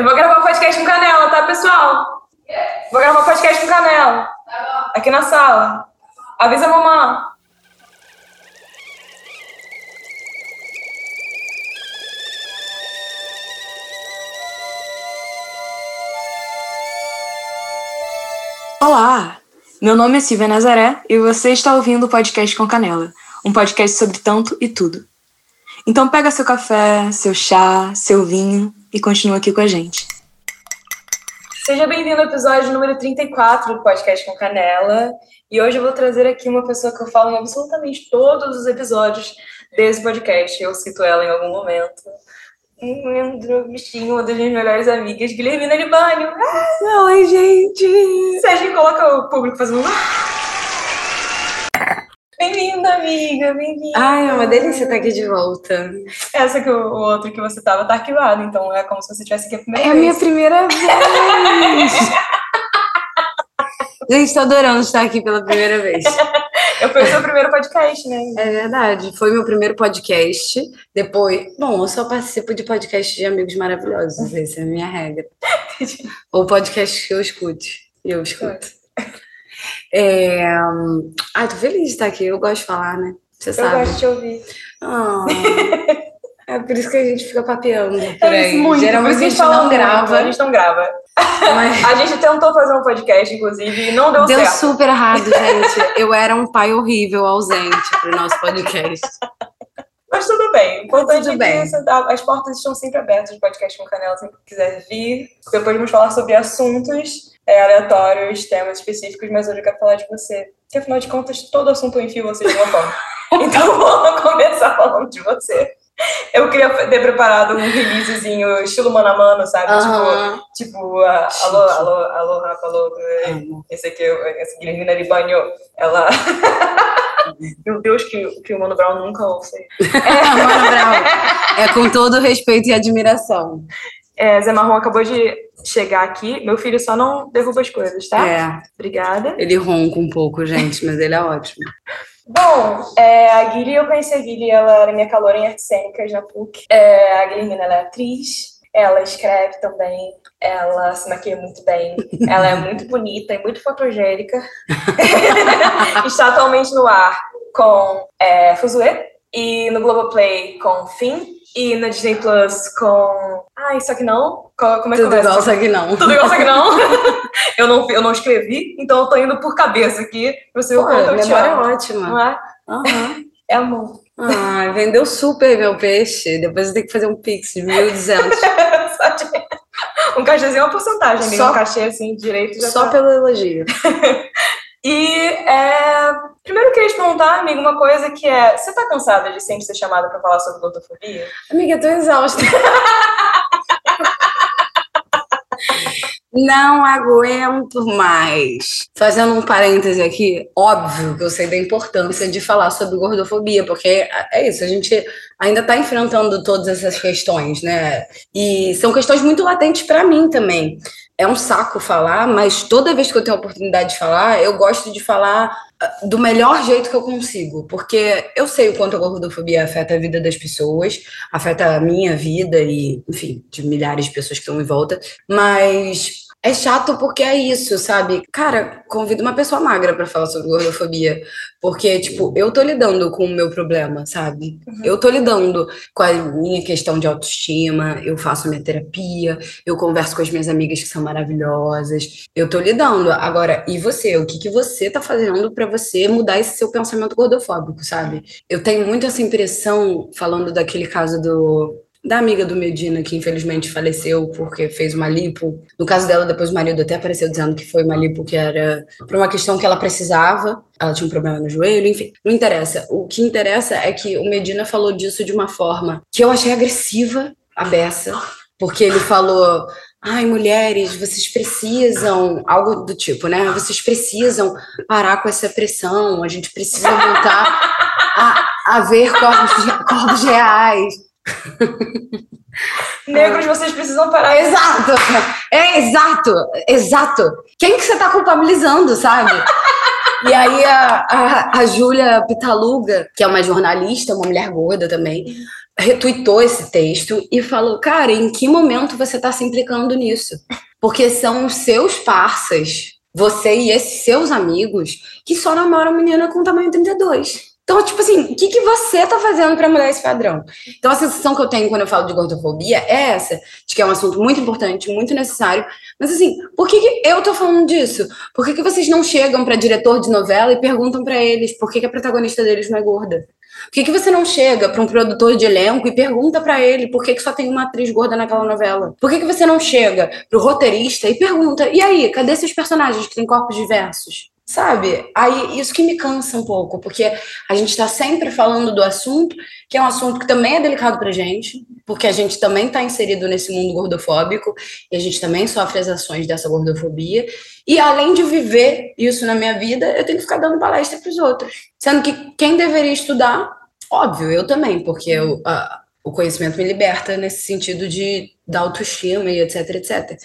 Eu vou gravar podcast com Canela, tá, pessoal? Vou gravar podcast com Canela. Aqui na sala. Avisa a mamãe. Olá! Meu nome é Silvia Nazaré e você está ouvindo o podcast com Canela, um podcast sobre tanto e tudo. Então pega seu café, seu chá, seu vinho e continua aqui com a gente. Seja bem-vindo ao episódio número 34 do podcast com Canela. E hoje eu vou trazer aqui uma pessoa que eu falo em absolutamente todos os episódios desse podcast. Eu cito ela em algum momento. Um bichinho, uma das minhas melhores amigas, Guilhermina Libânio. Ah, Oi, gente! Sérgio, coloca o público fazendo. Bem-vinda, amiga, bem-vinda. Ai, é uma delícia estar aqui de volta. Essa que o, o outro que você tava tá arquivado, então é como se você tivesse aqui a primeira É a vez. minha primeira vez! gente, tô adorando estar aqui pela primeira vez. Eu fui o seu primeiro podcast, né? É verdade, foi meu primeiro podcast. Depois, bom, eu só participo de podcast de amigos maravilhosos, essa é a minha regra. Ou podcast que eu escute. E eu escuto. É... Ai, tô feliz de estar aqui, eu gosto de falar, né? Você Eu sabe. gosto de te ouvir. Ah, é por isso que a gente fica papeando por É isso, muito. Geralmente a gente não muito, grava, A gente não grava. mas A gente tentou fazer um podcast, inclusive, e não deu, deu certo. super errado, gente. Eu era um pai horrível, ausente pro nosso podcast. Mas tudo bem. O importante Tudo é que tá- as portas estão sempre abertas do podcast com Canela, sempre que quiser vir. Depois vamos falar sobre assuntos é, aleatórios, temas específicos, mas hoje eu quero falar de você. Porque afinal de contas, todo assunto enfia você de alguma forma. Então vamos começar falando de você. Eu queria ter preparado um releasezinho estilo mano a mano, sabe? Aham. Tipo, tipo a- alô, alô, alô, Rafa, alô. é. Esse aqui, essa Guilhermina Libânio, ela. Meu Deus, que, que o Mano Brown nunca ouça. Mano Brown, é com todo respeito e admiração. É, Zé Marrom acabou de chegar aqui. Meu filho só não derruba as coisas, tá? É, Obrigada. ele ronca um pouco, gente, mas ele é ótimo. Bom, é, a Guilherme, eu conheci a Guilherme, ela era minha calor em artes cênicas na PUC. É, a Guilhermina, ela é atriz, ela escreve também, ela se maquia muito bem, ela é muito bonita e muito fotogênica. Está atualmente no ar com é, Fuzue e no Globoplay com Finn e na Disney Plus com... Ah, isso aqui não? Co- Como é que Tudo começa? igual, só que não. Tudo igual, só que não. eu não. Eu não escrevi, então eu tô indo por cabeça aqui pra você ver o quanto eu te é ótima. Não é? Aham. É amor. Ai, vendeu super meu peixe. Depois eu tenho que fazer um pix de 1.200. Só de- um cachezinho é uma porcentagem, amiga. Só- Um cachê assim, direito já Só tá. pelo elogio. E é, primeiro eu queria te perguntar, amiga, uma coisa que é. Você tá cansada de sempre ser chamada pra falar sobre gordofobia? Amiga, eu tô exausta. Não aguento mais. Fazendo um parêntese aqui, óbvio que eu sei da importância de falar sobre gordofobia, porque é isso, a gente ainda está enfrentando todas essas questões, né? E são questões muito latentes para mim também. É um saco falar, mas toda vez que eu tenho a oportunidade de falar, eu gosto de falar ah, do melhor jeito que eu consigo, porque eu sei o quanto a gordofobia afeta a vida das pessoas, afeta a minha vida e, enfim, de milhares de pessoas que estão em volta, mas é chato porque é isso, sabe? Cara, convido uma pessoa magra pra falar sobre gordofobia, porque, tipo, eu tô lidando com o meu problema, sabe? Eu tô lidando com a minha questão de autoestima, eu faço minha terapia, eu converso com as minhas amigas que são maravilhosas, eu tô lidando. Agora, e você? O que que você tá fazendo pra você mudar esse seu pensamento gordofóbico, sabe? Eu tenho muito essa impressão, falando daquele caso do da amiga do Medina, que infelizmente faleceu porque fez uma lipo. No caso dela, depois o marido até apareceu dizendo que foi uma lipo que era por uma questão que ela precisava. Ela tinha um problema no joelho, enfim. Não interessa. O que interessa é que o Medina falou disso de uma forma que eu achei agressiva, a beça, porque ele falou. Ai, mulheres, vocês precisam, algo do tipo, né? Vocês precisam parar com essa pressão, a gente precisa voltar a, a ver corpos, corpos reais. Negros, vocês precisam parar. Exato! É exato! Exato! Quem que você tá culpabilizando, sabe? E aí a, a, a Júlia Pitaluga, que é uma jornalista, uma mulher gorda também, retuitou esse texto e falou: Cara, em que momento você está se implicando nisso? Porque são os seus parças, você e esses seus amigos, que só namoram menina com tamanho 32. Então, tipo assim, o que, que você tá fazendo para mudar esse padrão? Então, a sensação que eu tenho quando eu falo de gordofobia é essa, de que é um assunto muito importante, muito necessário. Mas, assim, por que, que eu tô falando disso? Por que, que vocês não chegam para diretor de novela e perguntam para eles por que, que a protagonista deles não é gorda? Por que, que você não chega para um produtor de elenco e pergunta para ele por que, que só tem uma atriz gorda naquela novela? Por que, que você não chega para o roteirista e pergunta: e aí, cadê esses personagens que têm corpos diversos? Sabe? Aí isso que me cansa um pouco, porque a gente está sempre falando do assunto, que é um assunto que também é delicado pra gente, porque a gente também está inserido nesse mundo gordofóbico e a gente também sofre as ações dessa gordofobia. E além de viver isso na minha vida, eu tenho que ficar dando palestra para os outros. Sendo que quem deveria estudar, óbvio, eu também, porque eu, a, o conhecimento me liberta nesse sentido de da autoestima e etc, etc.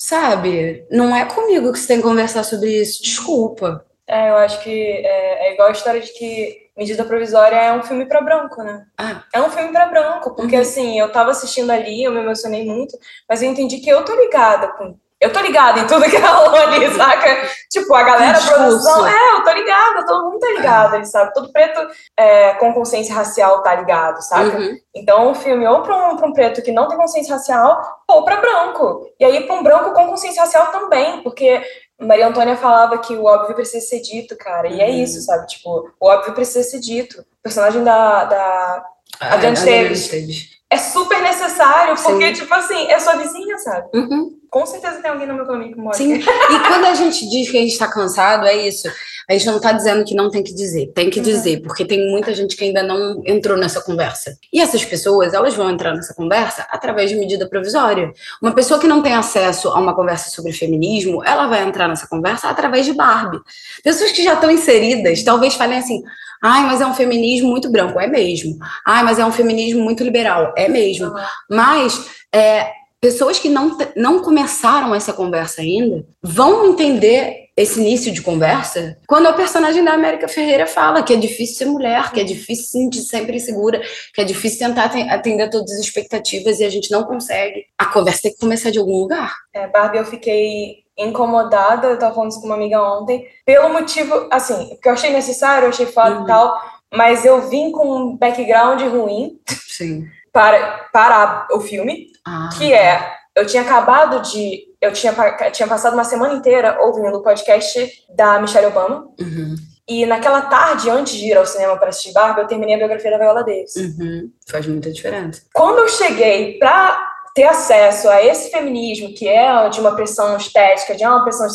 Sabe? Não é comigo que você tem que conversar sobre isso. Desculpa. É, eu acho que é, é igual a história de que Medida Provisória é um filme para branco, né? Ah. É um filme para branco, porque uhum. assim, eu tava assistindo ali, eu me emocionei muito, mas eu entendi que eu tô ligada com eu tô ligada em tudo que rolou ali, saca? Tipo, a galera, a produção, é, eu tô ligada, todo mundo tá ligado, é. sabe? Todo preto é, com consciência racial tá ligado, saca? Uhum. Então, o filme ou pra um, pra um preto que não tem consciência racial, ou pra branco. E aí, pra um branco com consciência racial também, porque Maria Antônia falava que o óbvio precisa ser dito, cara, e é uhum. é isso, sabe? Tipo, o óbvio precisa ser dito. O personagem da, da ah, Adriana Esteves é super necessário, porque, Sim. tipo assim, é sua vizinha, sabe? Uhum. Com certeza tem alguém no meu caminho que mora. Sim. E quando a gente diz que a gente está cansado, é isso. A gente não está dizendo que não tem que dizer, tem que uhum. dizer, porque tem muita gente que ainda não entrou nessa conversa. E essas pessoas, elas vão entrar nessa conversa através de medida provisória. Uma pessoa que não tem acesso a uma conversa sobre feminismo, ela vai entrar nessa conversa através de Barbie. Pessoas que já estão inseridas, talvez falem assim: Ai, mas é um feminismo muito branco. É mesmo. Ai, mas é um feminismo muito liberal. É mesmo. Mas é, pessoas que não, não começaram essa conversa ainda vão entender esse início de conversa quando a personagem da América Ferreira fala que é difícil ser mulher, que é difícil se sentir sempre insegura, que é difícil tentar atender todas as expectativas e a gente não consegue. A conversa tem que começar de algum lugar. É, Barbie, eu fiquei incomodada, eu tava falando isso com uma amiga ontem, pelo motivo, assim, porque eu achei necessário, eu achei fato uhum. e tal, mas eu vim com um background ruim Sim. Para, para o filme, ah. que é, eu tinha acabado de, eu tinha, tinha passado uma semana inteira ouvindo o podcast da Michelle Obama, uhum. E naquela tarde, antes de ir ao cinema para assistir Barbie, eu terminei a biografia da Viola Davis. Uhum. Faz muita diferença. Quando eu cheguei para ter acesso a esse feminismo que é de uma pressão estética, de uma pressão.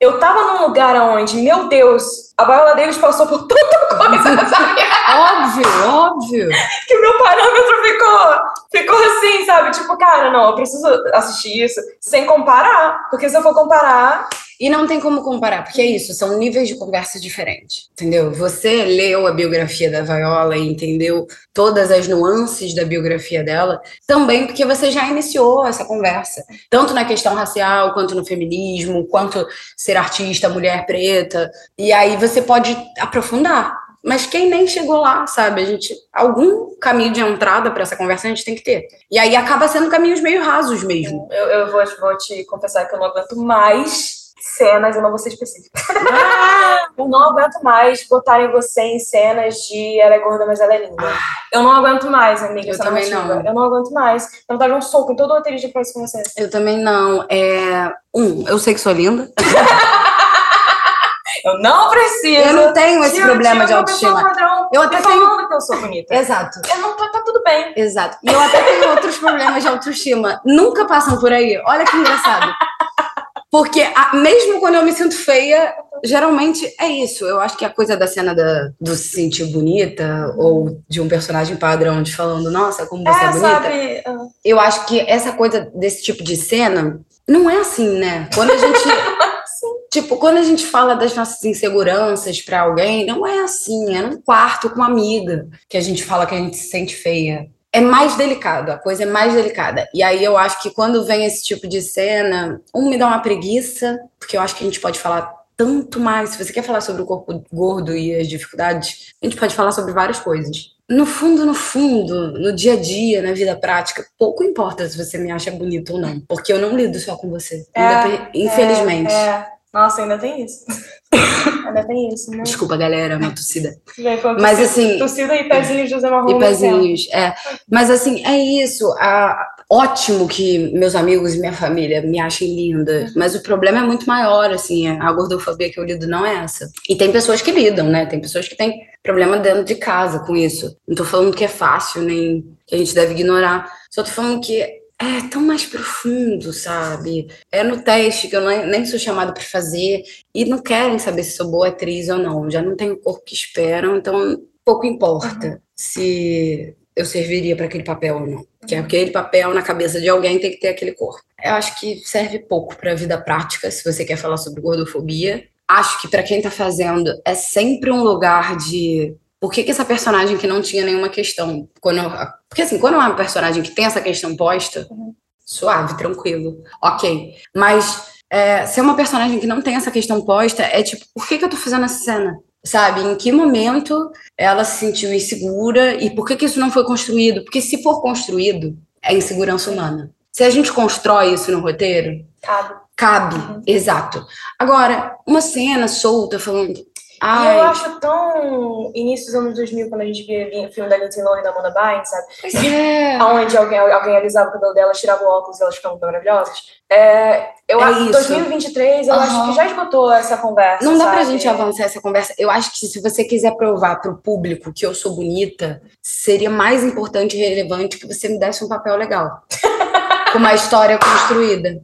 Eu tava num lugar onde, meu Deus, a Viola Davis passou por tanta coisa, sabe? óbvio, óbvio. Que meu parâmetro ficou, ficou assim, sabe? Tipo, cara, não, eu preciso assistir isso sem comparar, porque se eu for comparar, e não tem como comparar, porque é isso, são níveis de conversa diferentes, entendeu? Você leu a biografia da Viola e entendeu todas as nuances da biografia dela, também porque você já iniciou essa conversa, tanto na questão racial, quanto no feminismo, quanto ser artista, mulher preta, e aí você pode aprofundar. Mas quem nem chegou lá, sabe? A gente algum caminho de entrada para essa conversa a gente tem que ter. E aí acaba sendo caminhos meio rasos mesmo. Eu, eu vou, vou te confessar que eu não aguento mais cenas, eu não vou ser específica. Ah! eu não aguento mais botarem você em cenas de ela é gorda, mas ela é linda. Ah. Eu não aguento mais, amiga, eu também narrativa. não. Eu não aguento mais. Eu dar um soco em todo o que faz com você. Eu também não. É... Um, eu sei que sou linda. eu não preciso. Eu não tenho esse problema de autoestima. Padrão, eu até tenho que eu sou bonita. Exato. Eu não tá, tudo bem. Exato. E eu até tenho outros problemas de autoestima. Nunca passam por aí. Olha que engraçado. Porque a, mesmo quando eu me sinto feia, geralmente é isso. Eu acho que a coisa da cena da, do se sentir bonita, ou de um personagem padrão de falando, nossa, como você é, é bonita. Sabe? Eu acho que essa coisa desse tipo de cena não é assim, né? Quando a gente. Tipo, quando a gente fala das nossas inseguranças para alguém, não é assim. É num quarto com uma amiga que a gente fala que a gente se sente feia é mais delicado, a coisa é mais delicada. E aí eu acho que quando vem esse tipo de cena, um me dá uma preguiça, porque eu acho que a gente pode falar tanto mais. Se você quer falar sobre o corpo gordo e as dificuldades, a gente pode falar sobre várias coisas. No fundo, no fundo, no dia a dia, na vida prática, pouco importa se você me acha bonito ou não, porque eu não lido só com você. É, infelizmente. É, é. Nossa, ainda tem isso. ainda tem isso, né? Desculpa, galera, uma tossida. Mas Mas, assim- Tossida e pezinhos de José Marrom. E pezinhos, é. Mas assim, é isso. A... Ótimo que meus amigos e minha família me achem linda, mas o problema é muito maior, assim, a gordofobia que eu lido não é essa. E tem pessoas que lidam, né? Tem pessoas que têm problema dentro de casa com isso. Não tô falando que é fácil, nem que a gente deve ignorar. Só tô falando que é tão mais profundo, sabe? É no teste que eu nem, nem sou chamada para fazer e não querem saber se sou boa atriz ou não. Já não tenho o corpo que esperam, então pouco importa se eu serviria para aquele papel ou não. Que é aquele papel na cabeça de alguém tem que ter aquele corpo. Eu acho que serve pouco para a vida prática, se você quer falar sobre gordofobia. Acho que para quem tá fazendo é sempre um lugar de por que, que essa personagem que não tinha nenhuma questão, quando porque assim, quando é uma personagem que tem essa questão posta, suave, tranquilo, ok. Mas é, ser uma personagem que não tem essa questão posta é tipo, por que, que eu tô fazendo essa cena? Sabe, em que momento ela se sentiu insegura e por que, que isso não foi construído? Porque se for construído, é insegurança humana. Se a gente constrói isso no roteiro, Cabe. cabe, exato. Agora, uma cena solta falando. E Ai, eu acho tão início dos anos 2000, quando a gente via o filme da Lindsay Lohan e da Amanda Bynes, sabe? pois é. Onde alguém, alguém alisava o cabelo dela, tirava o óculos e elas ficavam tão maravilhosas. É, eu É acho isso. 2023, eu acho Aham. que já esgotou essa conversa. Não dá pra gente avançar essa conversa. Eu acho que se você quiser provar pro público que eu sou bonita, seria mais importante e relevante que você me desse um papel legal. Com uma história construída.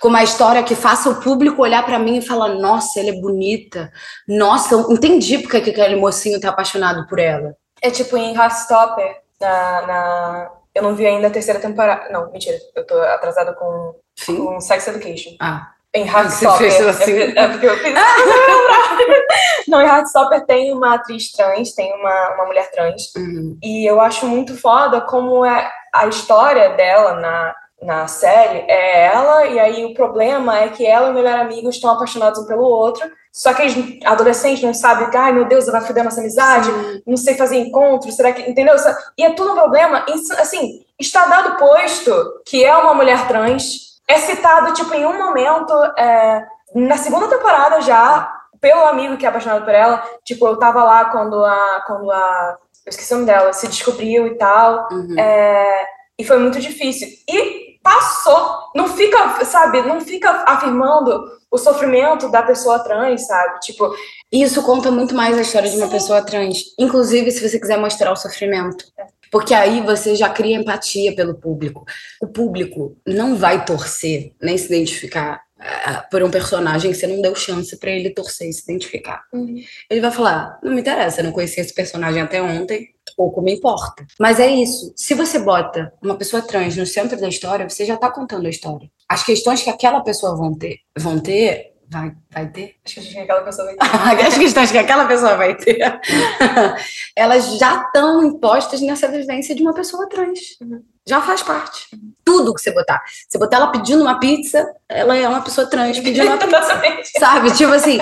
Com uma história que faça o público olhar pra mim e falar: nossa, ela é bonita. Nossa, eu entendi porque que aquele mocinho tá apaixonado por ela. É tipo em Heartstopper, na, na... Eu não vi ainda a terceira temporada. Não, mentira. Eu tô atrasada com, Enfim. com Sex Education. Ah, Em Você Heartstopper. fez assim? É, é porque eu fiz. não, em Heartstopper tem uma atriz trans, tem uma, uma mulher trans. uhum. E eu acho muito foda como é a história dela na, na série é ela, e aí o problema é que ela e o melhor amigo estão apaixonados um pelo outro. Só que eles, adolescentes, não sabem, ai meu Deus, vai foder nossa amizade, não sei fazer encontros, será que. Entendeu? E é tudo um problema. Assim, está dado posto que é uma mulher trans, é citado, tipo, em um momento, é, na segunda temporada já, pelo amigo que é apaixonado por ela. Tipo, eu tava lá quando a. Quando a eu esqueci o nome dela, se descobriu e tal. Uhum. É, e foi muito difícil. E passou. Não fica, sabe, não fica afirmando o sofrimento da pessoa trans, sabe? Tipo, Isso conta muito mais a história de uma pessoa trans. Inclusive, se você quiser mostrar o sofrimento. Porque aí você já cria empatia pelo público. O público não vai torcer, nem se identificar ah, por um personagem que você não deu chance pra ele torcer e se identificar. Ele vai falar: não me interessa, eu não conhecia esse personagem até ontem, pouco me importa. Mas é isso. Se você bota uma pessoa trans no centro da história, você já tá contando a história. As questões que aquela pessoa vão ter, vão ter, vai, vai ter. acho que aquela pessoa vai ter. As questões que aquela pessoa vai ter, elas já estão impostas nessa vivência de uma pessoa trans. Já faz parte. Tudo que você botar. Você botar ela pedindo uma pizza, ela é uma pessoa trans pedindo uma pizza. Sabe? Tipo assim.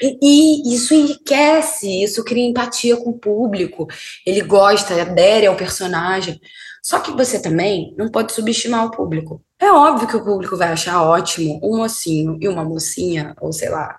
E, e isso enriquece, isso cria empatia com o público. Ele gosta, adere ao personagem. Só que você também não pode subestimar o público. É óbvio que o público vai achar ótimo um mocinho e uma mocinha, ou sei lá,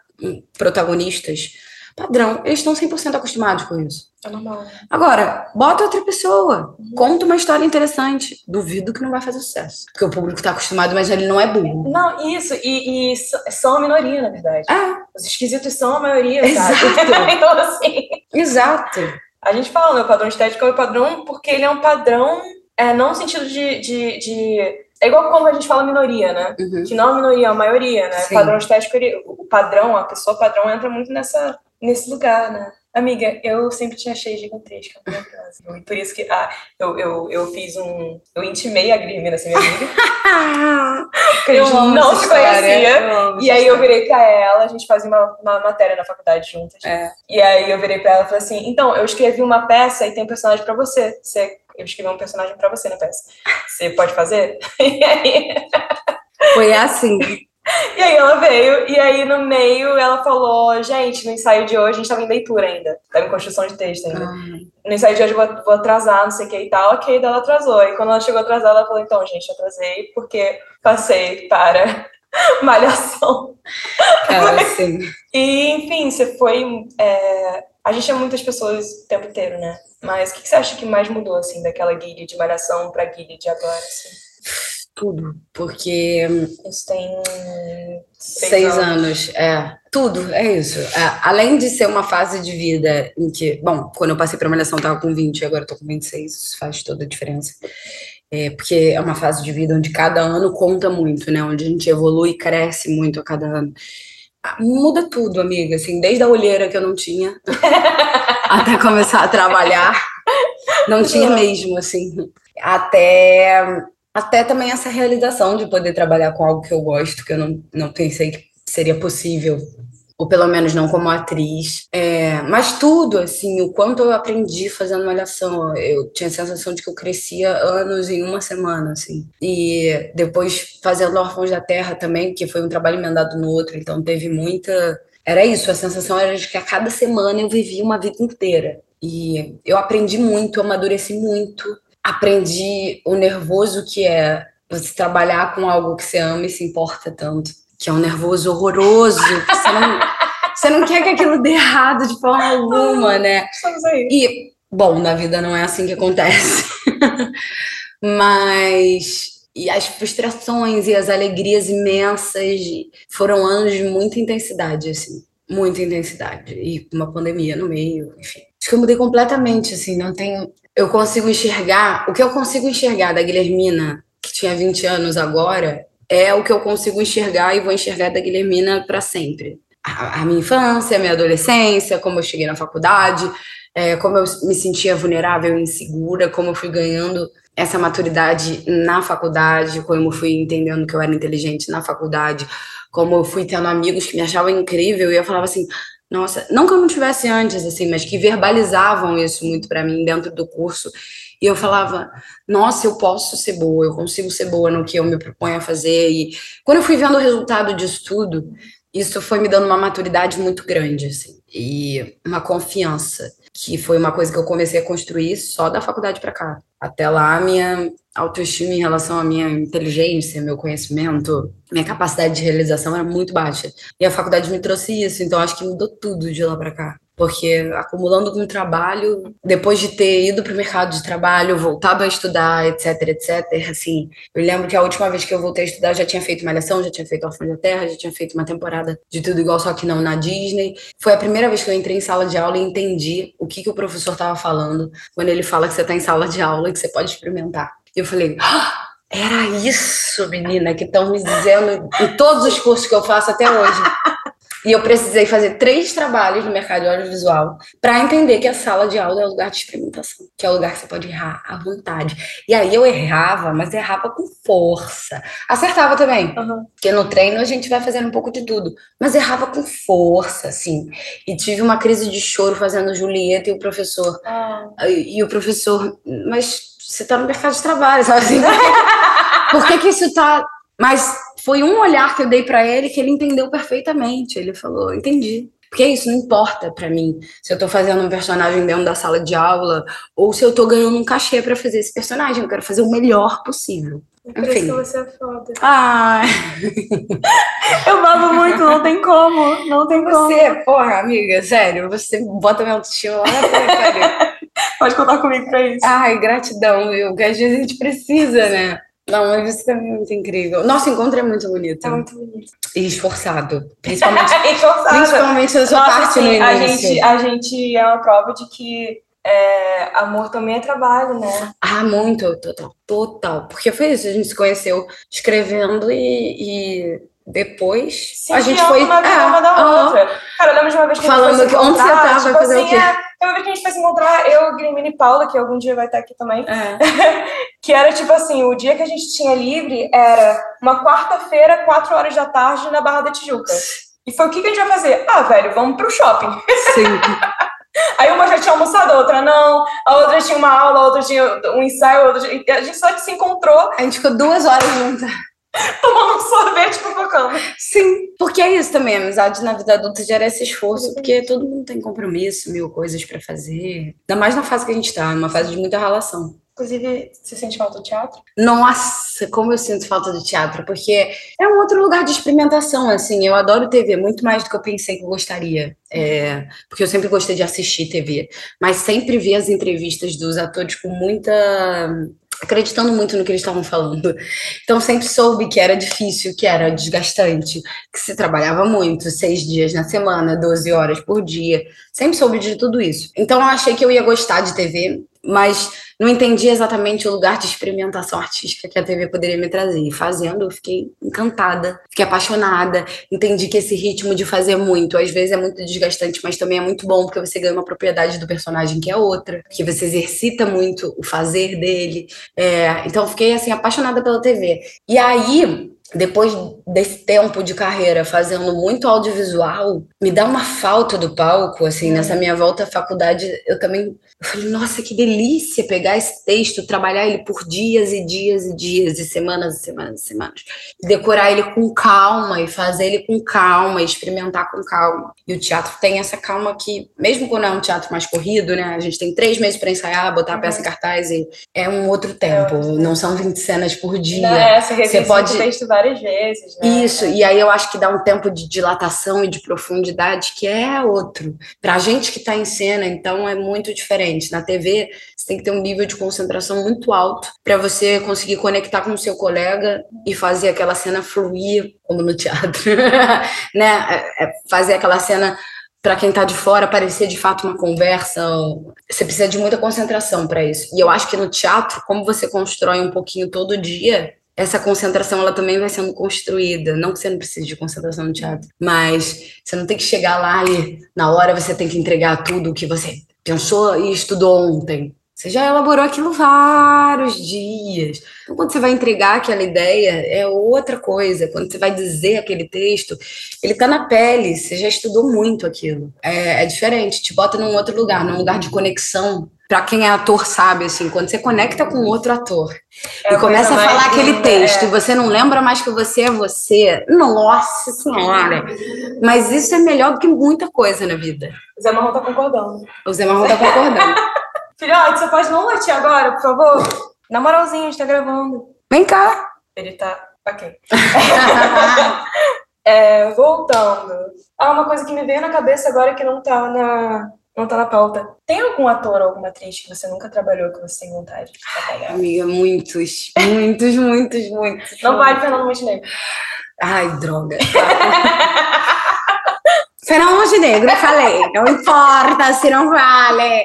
protagonistas padrão. Eles estão 100% acostumados com isso. É normal. Agora, bota outra pessoa, conta uma história interessante. Duvido que não vai fazer sucesso. Porque o público tá acostumado, mas ele não é burro. Não, isso, e, e são a minoria, na verdade. Ah, Os esquisitos são a maioria, sabe? Exato. então, assim, exato. a gente fala, né? O padrão estético é o padrão porque ele é um padrão, é, não no sentido de, de, de- É igual quando a gente fala minoria, né? Uhum. Que não é a minoria, é a maioria, né? O Sim. padrão estético, ele, o padrão, a pessoa padrão entra muito nessa, nesse lugar, né? Amiga, eu sempre te achei gigantesca, maravilhosa. Por isso que ah, eu, eu, eu fiz um. Eu intimei a Grime nessa minha amiga. Porque a gente não se conhecia. E aí eu virei pra ela, a gente fazia uma, uma matéria na faculdade juntas. É. E aí eu virei pra ela e falei assim: então, eu escrevi uma peça e tem um personagem pra você. você eu escrevi um personagem pra você na peça. Você pode fazer? E aí, Foi assim. E aí ela veio, e aí no meio ela falou, gente, no ensaio de hoje, a gente tava em leitura ainda, tava em construção de texto ainda. Ai. No ensaio de hoje eu vou, vou atrasar, não sei o que e tal, ok, daí ela atrasou. E quando ela chegou atrasada, ela falou, então, gente, atrasei porque passei para malhação. Cara, assim. E, enfim, você foi. é, A gente é muitas pessoas o tempo inteiro, né? Mas o que que você acha que mais mudou, assim, daquela guilha de malhação pra guilha de agora, assim? Tudo. Porque Isso tem seis, Seis, anos. é. Tudo, é isso. É, além de ser uma fase de vida em que, bom, quando eu passei para malhação eu tava com 20, agora tô com 26, isso faz toda a diferença. É, porque é uma fase de vida onde cada ano conta muito, né? Onde a gente evolui e cresce muito a cada ano. Muda tudo, amiga, assim, desde a olheira que eu não tinha até começar a trabalhar, não tinha mesmo, assim, até até também essa realização de poder trabalhar com algo que eu gosto, que eu não, não pensei que seria possível, ou pelo menos não como atriz. É, mas tudo, assim, o quanto eu aprendi fazendo malhação, eu tinha a sensação de que eu crescia anos em uma semana, assim. E depois fazendo Órfãos da Terra também, que foi um trabalho emendado no outro, então teve muita. Era isso, a sensação era de que a cada semana eu vivia uma vida inteira. E eu aprendi muito, amadureci muito, aprendi o nervoso que é você trabalhar com algo que você ama e se importa tanto, que é um nervoso horroroso, que você não, você não quer que aquilo dê errado de forma alguma, né? Estamos aí. E, bom, na vida não é assim que acontece. Mas. E as frustrações e as alegrias imensas foram anos de muita intensidade, assim. Muita intensidade. E uma pandemia no meio, enfim. Acho que eu mudei completamente, assim. Não tenho. Eu consigo enxergar. O que eu consigo enxergar da Guilhermina, que tinha 20 anos agora, é o que eu consigo enxergar e vou enxergar da Guilhermina para sempre. A, a minha infância, a minha adolescência, como eu cheguei na faculdade, é, como eu me sentia vulnerável insegura, como eu fui ganhando essa maturidade na faculdade, como eu fui entendendo que eu era inteligente na faculdade, como eu fui tendo amigos que me achavam incrível e eu falava assim, nossa, não que eu não tivesse antes assim, mas que verbalizavam isso muito para mim dentro do curso. E eu falava, nossa, eu posso ser boa, eu consigo ser boa no que eu me proponho a fazer. E quando eu fui vendo o resultado disso tudo, isso foi me dando uma maturidade muito grande, assim, e uma confiança, que foi uma coisa que eu comecei a construir só da faculdade para cá. Até lá, minha autoestima em relação à minha inteligência, meu conhecimento, minha capacidade de realização era muito baixa. E a faculdade me trouxe isso, então acho que mudou tudo de lá para cá. Porque acumulando com o trabalho, depois de ter ido para o mercado de trabalho, voltado a estudar, etc, etc, assim, eu lembro que a última vez que eu voltei a estudar, já tinha feito Malhação, já tinha feito Órfãos da Terra, já tinha feito uma temporada de Tudo Igual, só que não na Disney. Foi a primeira vez que eu entrei em sala de aula e entendi o que, que o professor estava falando quando ele fala que você está em sala de aula e que você pode experimentar. E eu falei, "Ah, era isso, menina, que estão me dizendo em todos os cursos que eu faço até hoje. E eu precisei fazer três trabalhos no mercado de audiovisual para entender que a sala de aula é o lugar de experimentação, que é o lugar que você pode errar à vontade. E aí eu errava, mas errava com força. Acertava também, Aham. porque no treino a gente vai fazendo um pouco de tudo, mas errava com força, assim. E tive uma crise de choro fazendo Julieta e o professor Ah, e, e o professor, mas você tá no mercado de trabalho, sabe assim? Por que que isso tá. Mas foi um olhar que eu dei para ele que ele entendeu perfeitamente. Ele falou: entendi. Porque isso não importa para mim se eu tô fazendo um personagem dentro da sala de aula ou se eu tô ganhando um cachê para fazer esse personagem. Eu quero fazer o melhor possível. por isso Enfim. que você é foda. Ai, Eu babo muito, não tem como. Não tem como. você, porra, amiga, sério, você bota minha autoestima lá na. Pode contar comigo pra isso. Ai, gratidão, viu? Porque às vezes a gente precisa, né? Não, mas você também é muito incrível. Nosso encontro é muito bonito. É muito bonito. E esforçado. Principalmente, Esforçada. principalmente da sua Nossa, parte no assim, a gente, a gente é uma prova de que é, amor também é trabalho, né? Ah, muito, total, total. Porque foi isso, a gente se conheceu escrevendo e, e depois Sim, a gente que foi. uma é, uma da outra. Cara, eu lembro de uma vez que Falando a gente que foi se onde você vai tipo fazer o assim, quê? é, uma vez que a gente foi se encontrar, eu, Guilherme e Paula, que algum dia vai estar aqui também, É. que era tipo assim, o dia que a gente tinha livre era uma quarta-feira, quatro horas da tarde, na Barra da Tijuca. E foi o que, que a gente vai fazer? Ah, velho, vamos pro shopping. Sim. Aí uma já tinha almoçado, a outra não, a outra tinha uma aula, a outra tinha um ensaio, a outra a gente só se encontrou A gente ficou duas horas juntas. tomando um sorvete fofocando. Sim, porque é isso também. A amizade na vida adulta gera esse esforço, porque todo mundo tem compromisso, mil coisas para fazer. Ainda mais na fase que a gente tá, uma fase de muita relação. Inclusive, você sente falta do teatro? Nossa, como eu sinto falta do teatro, porque é um outro lugar de experimentação, assim. Eu adoro TV muito mais do que eu pensei que eu gostaria. É, porque eu sempre gostei de assistir TV, mas sempre vi as entrevistas dos atores com muita acreditando muito no que eles estavam falando. Então sempre soube que era difícil, que era desgastante, que se trabalhava muito, seis dias na semana, 12 horas por dia. Sempre soube de tudo isso. Então eu achei que eu ia gostar de TV, mas não entendi exatamente o lugar de experimentação artística que a TV poderia me trazer. E fazendo, eu fiquei encantada, fiquei apaixonada, entendi que esse ritmo de fazer muito, às vezes é muito desgastante, mas também é muito bom, porque você ganha uma propriedade do personagem que é outra, que você exercita muito o fazer dele. É, então, fiquei, assim, apaixonada pela TV. E aí, depois desse tempo de carreira fazendo muito audiovisual, me dá uma falta do palco, assim, nessa uhum. minha volta à faculdade, eu também eu falei, nossa, que delícia pegar esse texto, trabalhar ele por dias e dias e dias, e semanas e semanas e semanas. Decorar ele com calma e fazer ele com calma, e experimentar com calma. E o teatro tem essa calma que, mesmo quando é um teatro mais corrido, né, a gente tem três meses para ensaiar, botar a peça em uhum. cartaz, e é um outro tempo, é não são 20 cenas por dia. É, você pode o texto várias vezes, né? Isso, e aí eu acho que dá um tempo de dilatação e de profundidade que é outro. Pra gente que está em cena, então é muito diferente. Na TV, você tem que ter um nível de concentração muito alto para você conseguir conectar com o seu colega e fazer aquela cena fluir, como no teatro, né? É, é fazer aquela cena para quem está de fora parecer de fato uma conversa. Você precisa de muita concentração para isso. E eu acho que no teatro, como você constrói um pouquinho todo dia, essa concentração ela também vai sendo construída. Não que você não precise de concentração no teatro, mas você não tem que chegar lá e na hora você tem que entregar tudo o que você pensou e estudou ontem. Você já elaborou aquilo vários dias. Então, quando você vai entregar aquela ideia, é outra coisa. Quando você vai dizer aquele texto, ele está na pele, você já estudou muito aquilo. É, é diferente, te bota num outro lugar, num lugar de conexão para quem é ator sabe, assim, quando você conecta com outro ator é e começa a falar aquele linda, texto é. e você não lembra mais que você é você, nossa senhora! Mas isso é melhor do que muita coisa na vida. O Zé Marrom tá concordando. O Zé Marrom tá concordando. Filhote, você pode não latir agora, por favor? Na moralzinha, a gente tá gravando. Vem cá. Ele tá. Ok. é, voltando. Ah, uma coisa que me veio na cabeça agora que não tá na, não tá na pauta. Tem algum ator ou alguma atriz que você nunca trabalhou que você tem vontade de trabalhar? Amiga, muitos. Muitos, muitos, muitos. Não vale Fernando Montenegro. Ai, droga. Fernando Montenegro, eu falei. Não importa se não vale.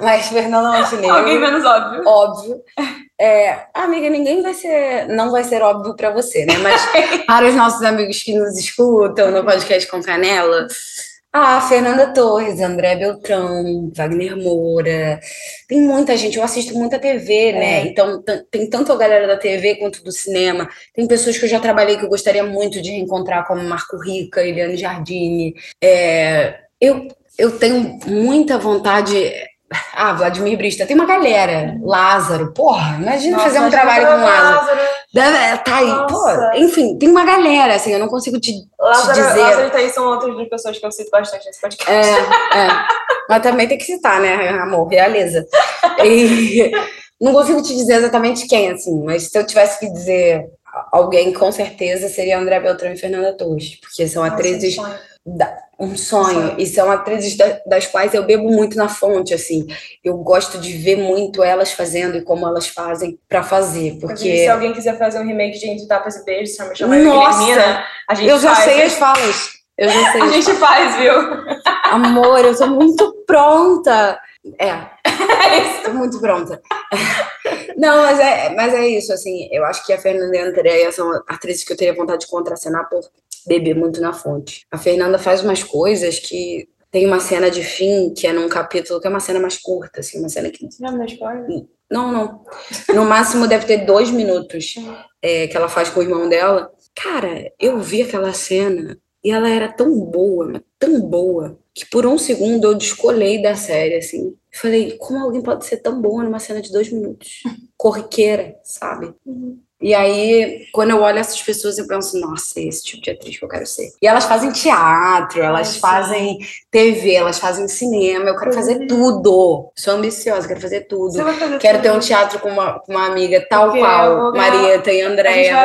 Mas Fernando Montenegro. Alguém menos óbvio. Óbvio. É, amiga, ninguém vai ser. Não vai ser óbvio para você, né? Mas para os nossos amigos que nos escutam no podcast com Canela ah, Fernanda Torres, André Beltrão, Wagner Moura. Tem muita gente, eu assisto muita TV, né? É. Então, tem tanto a galera da TV quanto do cinema. Tem pessoas que eu já trabalhei que eu gostaria muito de reencontrar, como Marco Rica, Eliane Jardine. É, eu, eu tenho muita vontade. Ah, Vladimir Brista, tem uma galera. Lázaro, porra, imagina Nossa, fazer um trabalho com Lázaro. Lázaro. Deve, tá aí, pô, enfim, tem uma galera, assim, eu não consigo te, Lázaro, te dizer. Lázaro e Thaís são outras duas pessoas que eu cito bastante nesse podcast. É, é. Mas também tem que citar, né, amor, realiza. E não consigo te dizer exatamente quem, assim, mas se eu tivesse que dizer alguém, com certeza, seria André Beltrão e Fernanda Torres, porque são Nossa, atrizes da, um sonho. E são atrizes da, das quais eu bebo muito na fonte, assim. Eu gosto de ver muito elas fazendo e como elas fazem para fazer, porque... se alguém quiser fazer um remake de Entre Tapas e Beijos, chama, chama Nossa, a gente Eu já faz. sei as falas. Eu já sei. a gente faz, viu? Amor, eu sou muito pronta. É, estou muito pronta. Não, mas é, mas é isso, assim, eu acho que a Fernanda e a Andrea são atrizes que eu teria vontade de contracenar por beber muito na fonte. A Fernanda faz umas coisas que tem uma cena de fim que é num capítulo que é uma cena mais curta, assim, uma cena que. Não, não spoiler. Não, não. No máximo deve ter dois minutos é, que ela faz com o irmão dela. Cara, eu vi aquela cena e ela era tão boa, tão boa, que por um segundo eu descolei da série, assim. Falei, como alguém pode ser tão boa numa cena de dois minutos? Corriqueira, sabe? Uhum. E aí, quando eu olho essas pessoas, eu penso, nossa, é esse tipo de atriz que eu quero ser. E elas fazem teatro, elas Ai, fazem TV, elas fazem cinema, eu quero fazer Uhum. tudo. Sou ambiciosa, quero fazer tudo. Fazer Quero tudo. ter um teatro com uma, com uma amiga tal Porque qual, Marieta e A gente Andréia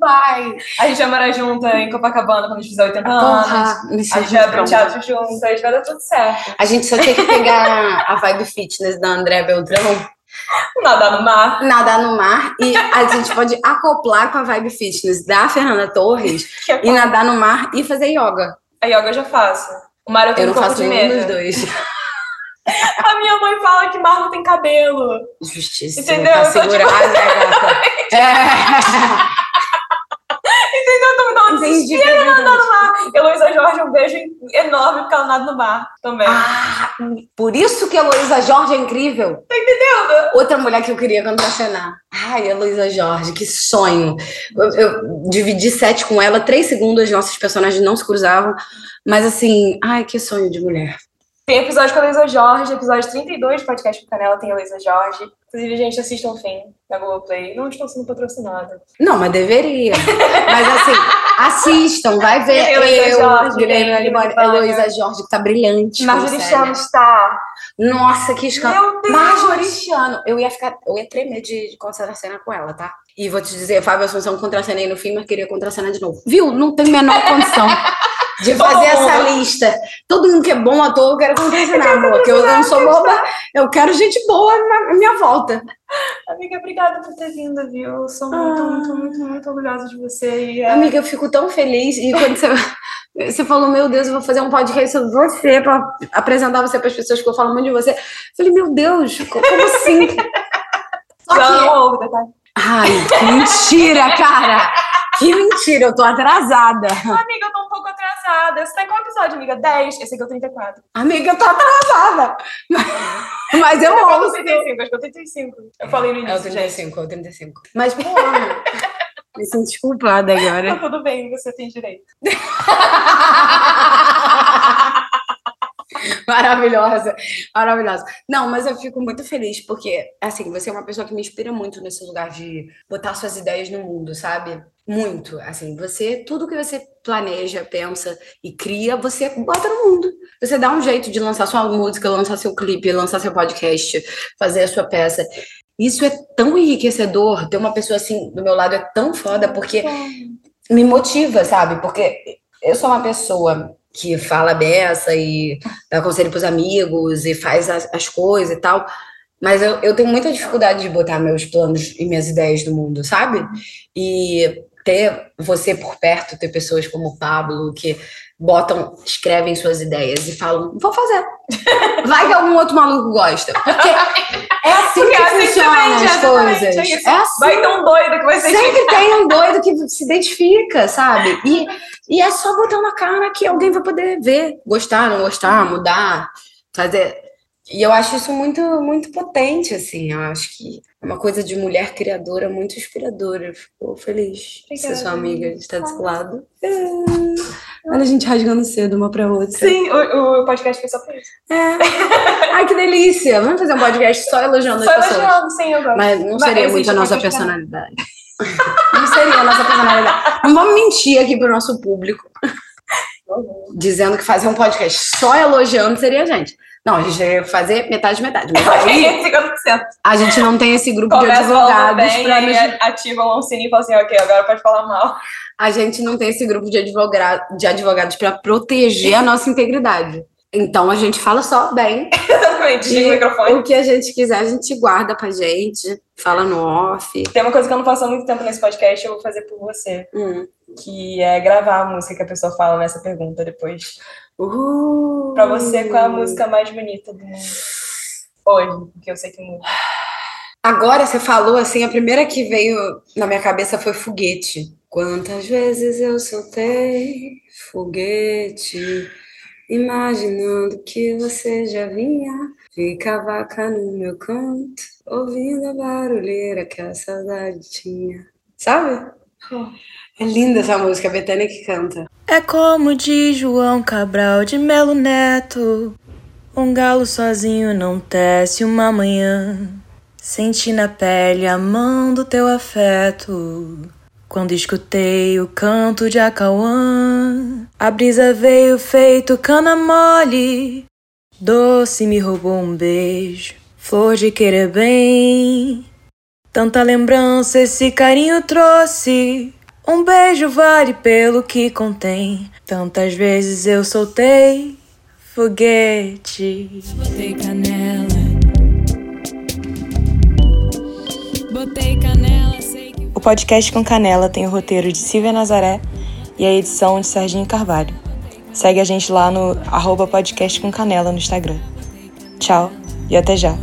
vai! A gente vai morar junto em Copacabana quando a gente fizer 80 anos. Porra, A gente vai abrir um teatro juntas, vai dar tudo certo. A gente só tinha que pegar a vibe fitness da Andréia Beltrão, Nadar no mar. nadar no mar, e a gente pode acoplar com a vibe fitness da Fernanda Torres é e nadar no mar e fazer yoga. A yoga eu já faço. O mar eu Eu tenho não um faço de nenhum dos dois. A minha mãe fala que mar não tem cabelo. Justiça. Entendeu? Eu tô, segurar, tipo- né? É. Entendeu? Tô me dando Entendi, desespero é no mar. Heloísa Jorge, um beijo enorme porque ela nada no mar também. Ah, por isso que a Heloísa Jorge é incrível. Tá entendendo? Outra mulher que eu queria contracenar. Ai, Heloísa Jorge, que sonho. Eu, eu dividi sete com ela, três segundos, nossos personagens não se cruzavam. Mas assim, ai, que sonho de mulher. Tem episódio com a Heloísa Jorge, episódio 32 do podcast com Canela tem a Heloísa Jorge. Inclusive, gente, assistam o fim na Globoplay. Não estou sendo patrocinada. Não, mas deveria. Mas assim, assistam, vai ver Heloísa eu, Jorge, Guilherme. Heloísa Jorge, que tá brilhante. Marjorie está. Nossa, que escândalo. Meu Deus! Majoriciano. Eu ia ficar, eu ia tremer de, de contracenar com ela, tá? E vou te dizer, Fábio Assunção contracenei no fim, mas queria contracenar de novo. Viu? Não tem a menor condição de fazer essa lista. Todo mundo que é bom ator, eu quero contracenar, amor. Porque eu não sou boba, eu quero gente boa na minha volta. Amiga, obrigada por ter vindo, viu? Eu sou muito, Ah. muito, muito, muito orgulhosa de você. E, é, Amiga, eu fico tão feliz. E quando você, você falou, meu Deus, eu vou fazer um podcast sobre você, pra apresentar você para as pessoas que eu falo muito de você. Eu falei, meu Deus, co- como assim? Só que não ouve, detalhe. Ai, que mentira, cara! Que mentira, eu tô atrasada. Amiga, eu tô atrasada. Você tá em qual episódio, amiga? 10. Esse aqui é o 34. Amiga, eu tô atrasada. Mas eu é ouço. 35? Acho que é o 35. Eu falei no É o início, gente. 35, é o 35. Mas, porra, me sinto desculpada Tá agora. tudo bem, você tem direito. Maravilhosa, maravilhosa. Não, mas eu fico muito feliz, porque, assim, você é uma pessoa que me inspira muito nesse lugar de botar suas ideias no mundo, sabe? Muito. Assim, você, tudo que você planeja, pensa e cria, você bota no mundo. Você dá um jeito de lançar sua música, lançar seu clipe, lançar seu podcast, fazer a sua peça. Isso é tão enriquecedor. Ter uma pessoa assim do meu lado é tão foda, porque me motiva, sabe? Porque eu sou uma pessoa que fala beça e dá conselho pros amigos e faz as, as coisas e tal. Mas eu, eu tenho muita dificuldade de botar meus planos e minhas ideias no mundo, sabe? E ter você por perto, ter pessoas como o Pablo que botam, escrevem suas ideias e falam, vou fazer. Vai que algum outro maluco gosta. Porque é assim Porque que assim funcionam as exatamente, coisas. é isso. É assim. Vai ter um doido que vai ser Sempre tem um doido que se identifica, sabe? E, e é só botar uma cara que alguém vai poder ver, gostar, não gostar, mudar, fazer. E eu acho isso muito, muito potente, assim. Eu acho que é uma coisa de mulher criadora muito inspiradora. Eu fico feliz de ser Obrigada. sua amiga, de estar desse lado. É. Olha a gente rasgando cedo uma pra outra. Sim, o, o podcast foi só por isso. É. Ai, que delícia! Vamos fazer um podcast só elogiando Só as pessoas. elogiando, sim, eu gosto. Mas não Mas seria existe muito a nossa podcast personalidade. Não seria a nossa personalidade. Não vamos mentir aqui pro nosso público, dizendo que fazer um podcast só elogiando seria a gente. Não, a gente que fazer metade, metade. Mas aí 50%. a gente não tem esse grupo de Começa falando advogados bem, pra nos... ativam um sininho e falam assim, ok, agora pode falar mal. A gente não tem esse grupo de, advoga... de advogados para proteger a nossa integridade. Então a gente fala só bem. Exatamente, o microfone. o que a gente quiser, a gente guarda pra gente, fala no off. Tem uma coisa que eu não faço há muito tempo nesse podcast, eu vou fazer por você. Hum. Que é gravar a música que a pessoa fala nessa pergunta depois. Uh. Pra você, qual é a música mais bonita do mundo? Hoje, porque eu sei que muda. Agora você falou assim, a primeira que veio na minha cabeça foi foguete. Quantas vezes eu soltei foguete, imaginando que você já vinha, ficava cá no meu canto, ouvindo a barulheira que a saudade tinha. Sabe? É linda essa música, a Betânia que canta. É como diz João Cabral de Melo Neto: Um galo sozinho não tece uma manhã. Senti na pele a mão do teu afeto. Quando escutei o canto de Acauã, a brisa veio feito cana mole. Doce me roubou um beijo, flor de querer bem. Tanta lembrança esse carinho trouxe. Um beijo vale pelo que contém. Tantas vezes eu soltei foguete. Botei canela. Botei canela, sei que... O podcast com Canela tem o roteiro de Silvia Nazaré e a edição de Serginho Carvalho. Segue a gente lá no arroba podcast com canela no Instagram. Tchau e até já.